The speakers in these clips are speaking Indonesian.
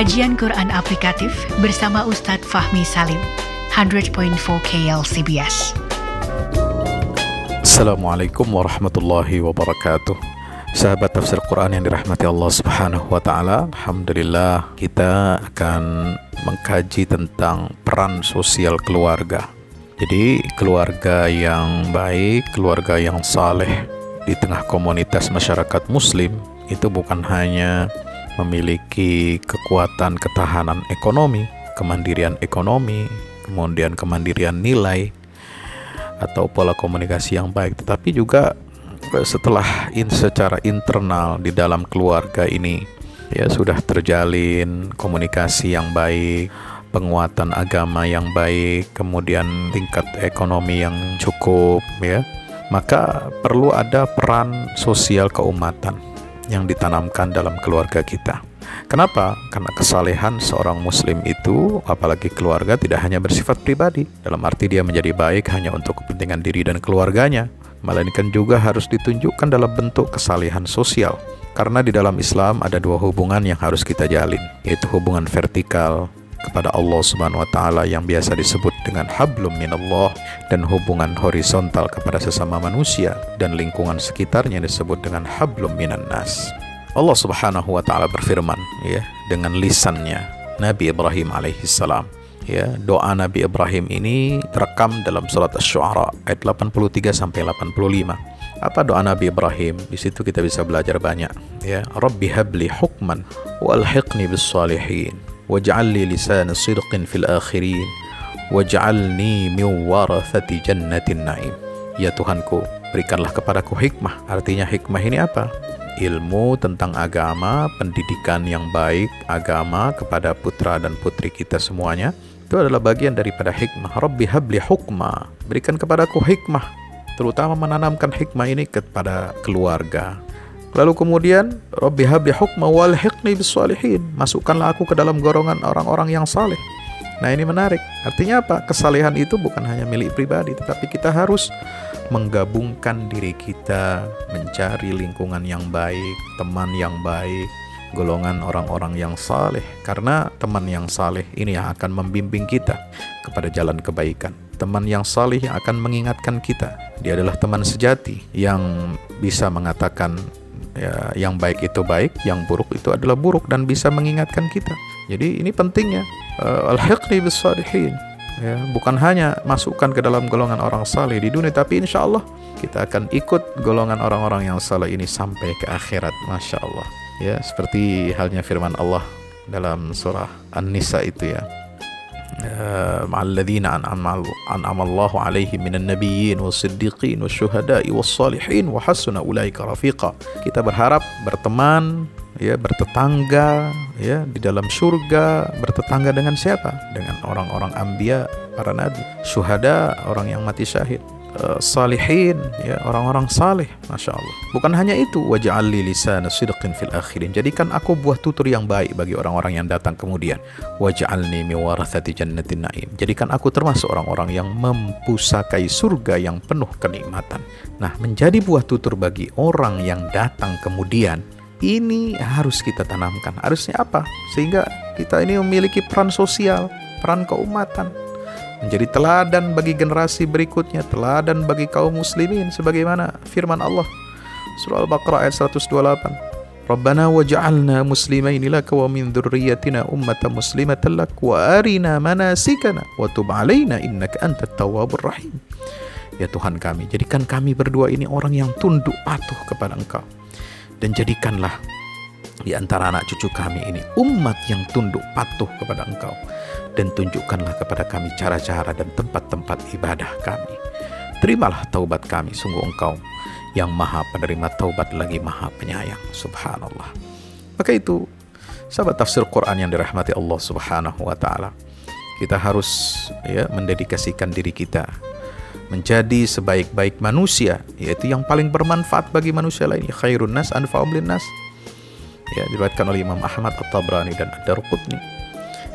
Kajian Quran Aplikatif bersama Ustadz Fahmi Salim, 100.4 KLCBS. Assalamualaikum warahmatullahi wabarakatuh. Sahabat tafsir Quran yang dirahmati Allah Subhanahu wa taala, alhamdulillah kita akan mengkaji tentang peran sosial keluarga. Jadi, keluarga yang baik, keluarga yang saleh di tengah komunitas masyarakat muslim itu bukan hanya memiliki kekuatan ketahanan ekonomi, kemandirian ekonomi, kemudian kemandirian nilai atau pola komunikasi yang baik, tetapi juga eh, setelah in secara internal di dalam keluarga ini ya sudah terjalin komunikasi yang baik, penguatan agama yang baik, kemudian tingkat ekonomi yang cukup ya. Maka perlu ada peran sosial keumatan yang ditanamkan dalam keluarga kita. Kenapa? Karena kesalehan seorang muslim itu, apalagi keluarga, tidak hanya bersifat pribadi. Dalam arti dia menjadi baik hanya untuk kepentingan diri dan keluarganya, melainkan juga harus ditunjukkan dalam bentuk kesalehan sosial. Karena di dalam Islam ada dua hubungan yang harus kita jalin, yaitu hubungan vertikal kepada Allah Subhanahu wa taala yang biasa disebut dengan hablum minallah dan hubungan horizontal kepada sesama manusia dan lingkungan sekitarnya disebut dengan hablum minan nas. Allah Subhanahu wa taala berfirman ya dengan lisannya Nabi Ibrahim alaihi salam. Ya doa Nabi Ibrahim ini terekam dalam surat Asy-Syu'ara ayat 83 sampai 85 apa doa Nabi Ibrahim? Di situ kita bisa belajar banyak. Ya Rabbi habli hukman wa bis salihin waj'al li lisana sidqin fil akhirin waj'alni min warathati jannatin na'im ya Tuhanku berikanlah kepadaku hikmah. Artinya hikmah ini apa? Ilmu tentang agama pendidikan yang baik agama kepada putra dan putri kita semuanya. Itu adalah bagian daripada hikmah. Rabbi habli hukma. Berikan kepadaku hikmah. Terutama menanamkan hikmah ini kepada keluarga Lalu kemudian Rabbi habli hukma wal hiqni bisalihin. Masukkanlah aku ke dalam golongan orang-orang yang saleh. Nah ini menarik. Artinya apa? Kesalehan itu bukan hanya milik pribadi, tetapi kita harus menggabungkan diri kita, mencari lingkungan yang baik, teman yang baik, golongan orang-orang yang saleh. Karena teman yang saleh ini yang akan membimbing kita kepada jalan kebaikan. Teman yang saleh yang akan mengingatkan kita. Dia adalah teman sejati yang bisa mengatakan ya, yang baik itu baik, yang buruk itu adalah buruk dan bisa mengingatkan kita. Jadi ini pentingnya uh, al-hiqni bis Ya, bukan hanya masukkan ke dalam golongan orang saleh di dunia, tapi insya Allah kita akan ikut golongan orang-orang yang saleh ini sampai ke akhirat. Masya Allah. Ya, seperti halnya firman Allah dalam surah An-Nisa itu ya. مع الذين أنعم أنعم الله عليهم من النبيين والصديقين والشهداء والصالحين وحسن أولئك رفيقا kita berharap berteman ya bertetangga ya di dalam surga bertetangga dengan siapa dengan orang-orang ambia para nabi syuhada orang yang mati syahid Uh, salihin ya orang-orang saleh masya Allah. Bukan hanya itu waj'alli lisana sidqin fil akhirin. Jadikan aku buah tutur yang baik bagi orang-orang yang datang kemudian. Waj'alni mi warathati jannatin naim. Jadikan aku termasuk orang-orang yang mempusakai surga yang penuh kenikmatan. Nah menjadi buah tutur bagi orang yang datang kemudian ini harus kita tanamkan. Harusnya apa? Sehingga kita ini memiliki peran sosial peran keumatan menjadi teladan bagi generasi berikutnya, teladan bagi kaum muslimin sebagaimana firman Allah surah Al-Baqarah ayat 128. Rabbana waj'alna muslimaini laka wa min dzurriyyatina ummatan muslimatan lak wa arina manasikana wa tub 'alaina innaka antat tawwabur rahim. Ya Tuhan kami, jadikan kami berdua ini orang yang tunduk patuh kepada Engkau. Dan jadikanlah di antara anak cucu kami ini umat yang tunduk patuh kepada Engkau dan tunjukkanlah kepada kami cara-cara dan tempat-tempat ibadah kami. Terimalah taubat kami, sungguh Engkau yang maha penerima taubat lagi maha penyayang. Subhanallah. Maka itu, sahabat tafsir Quran yang dirahmati Allah Subhanahu wa taala. Kita harus ya mendedikasikan diri kita menjadi sebaik-baik manusia, yaitu yang paling bermanfaat bagi manusia lain. Khairun nas anfa'um nas ya diriwayatkan oleh Imam Ahmad At-Tabrani dan Ad-Darqutni.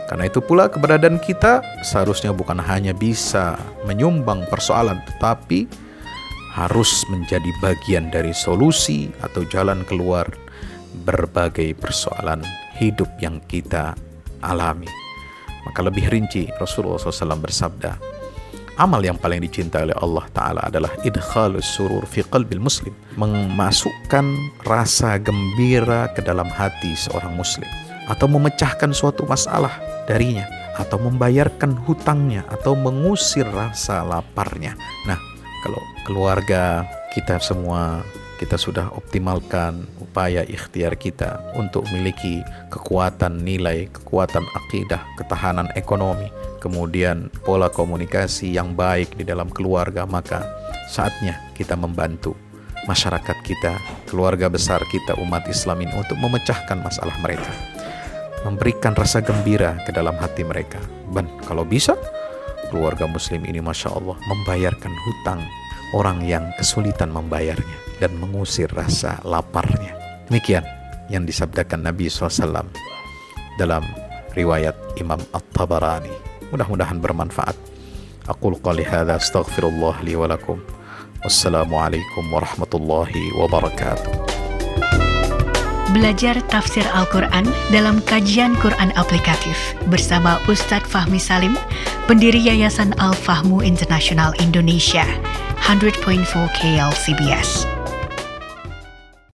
Karena itu pula keberadaan kita seharusnya bukan hanya bisa menyumbang persoalan tetapi harus menjadi bagian dari solusi atau jalan keluar berbagai persoalan hidup yang kita alami. Maka lebih rinci Rasulullah SAW bersabda, amal yang paling dicintai oleh Allah Ta'ala adalah idkhalus surur fi qalbil muslim. Memasukkan rasa gembira ke dalam hati seorang muslim. Atau memecahkan suatu masalah darinya. Atau membayarkan hutangnya. Atau mengusir rasa laparnya. Nah, kalau keluarga kita semua kita sudah optimalkan upaya ikhtiar kita untuk memiliki kekuatan nilai, kekuatan akidah, ketahanan ekonomi, kemudian pola komunikasi yang baik di dalam keluarga, maka saatnya kita membantu masyarakat kita, keluarga besar kita umat Islam ini untuk memecahkan masalah mereka. Memberikan rasa gembira ke dalam hati mereka. Dan kalau bisa, keluarga muslim ini Masya Allah membayarkan hutang orang yang kesulitan membayarnya dan mengusir rasa laparnya. Demikian yang disabdakan Nabi SAW dalam riwayat Imam At-Tabarani. Mudah-mudahan bermanfaat. Aku qali hadza astaghfirullah li wa lakum. Wassalamualaikum warahmatullahi wabarakatuh. Belajar tafsir Al-Quran dalam kajian Quran aplikatif bersama Ustadz Fahmi Salim, pendiri Yayasan Al-Fahmu International Indonesia, 100.4 KL CBS.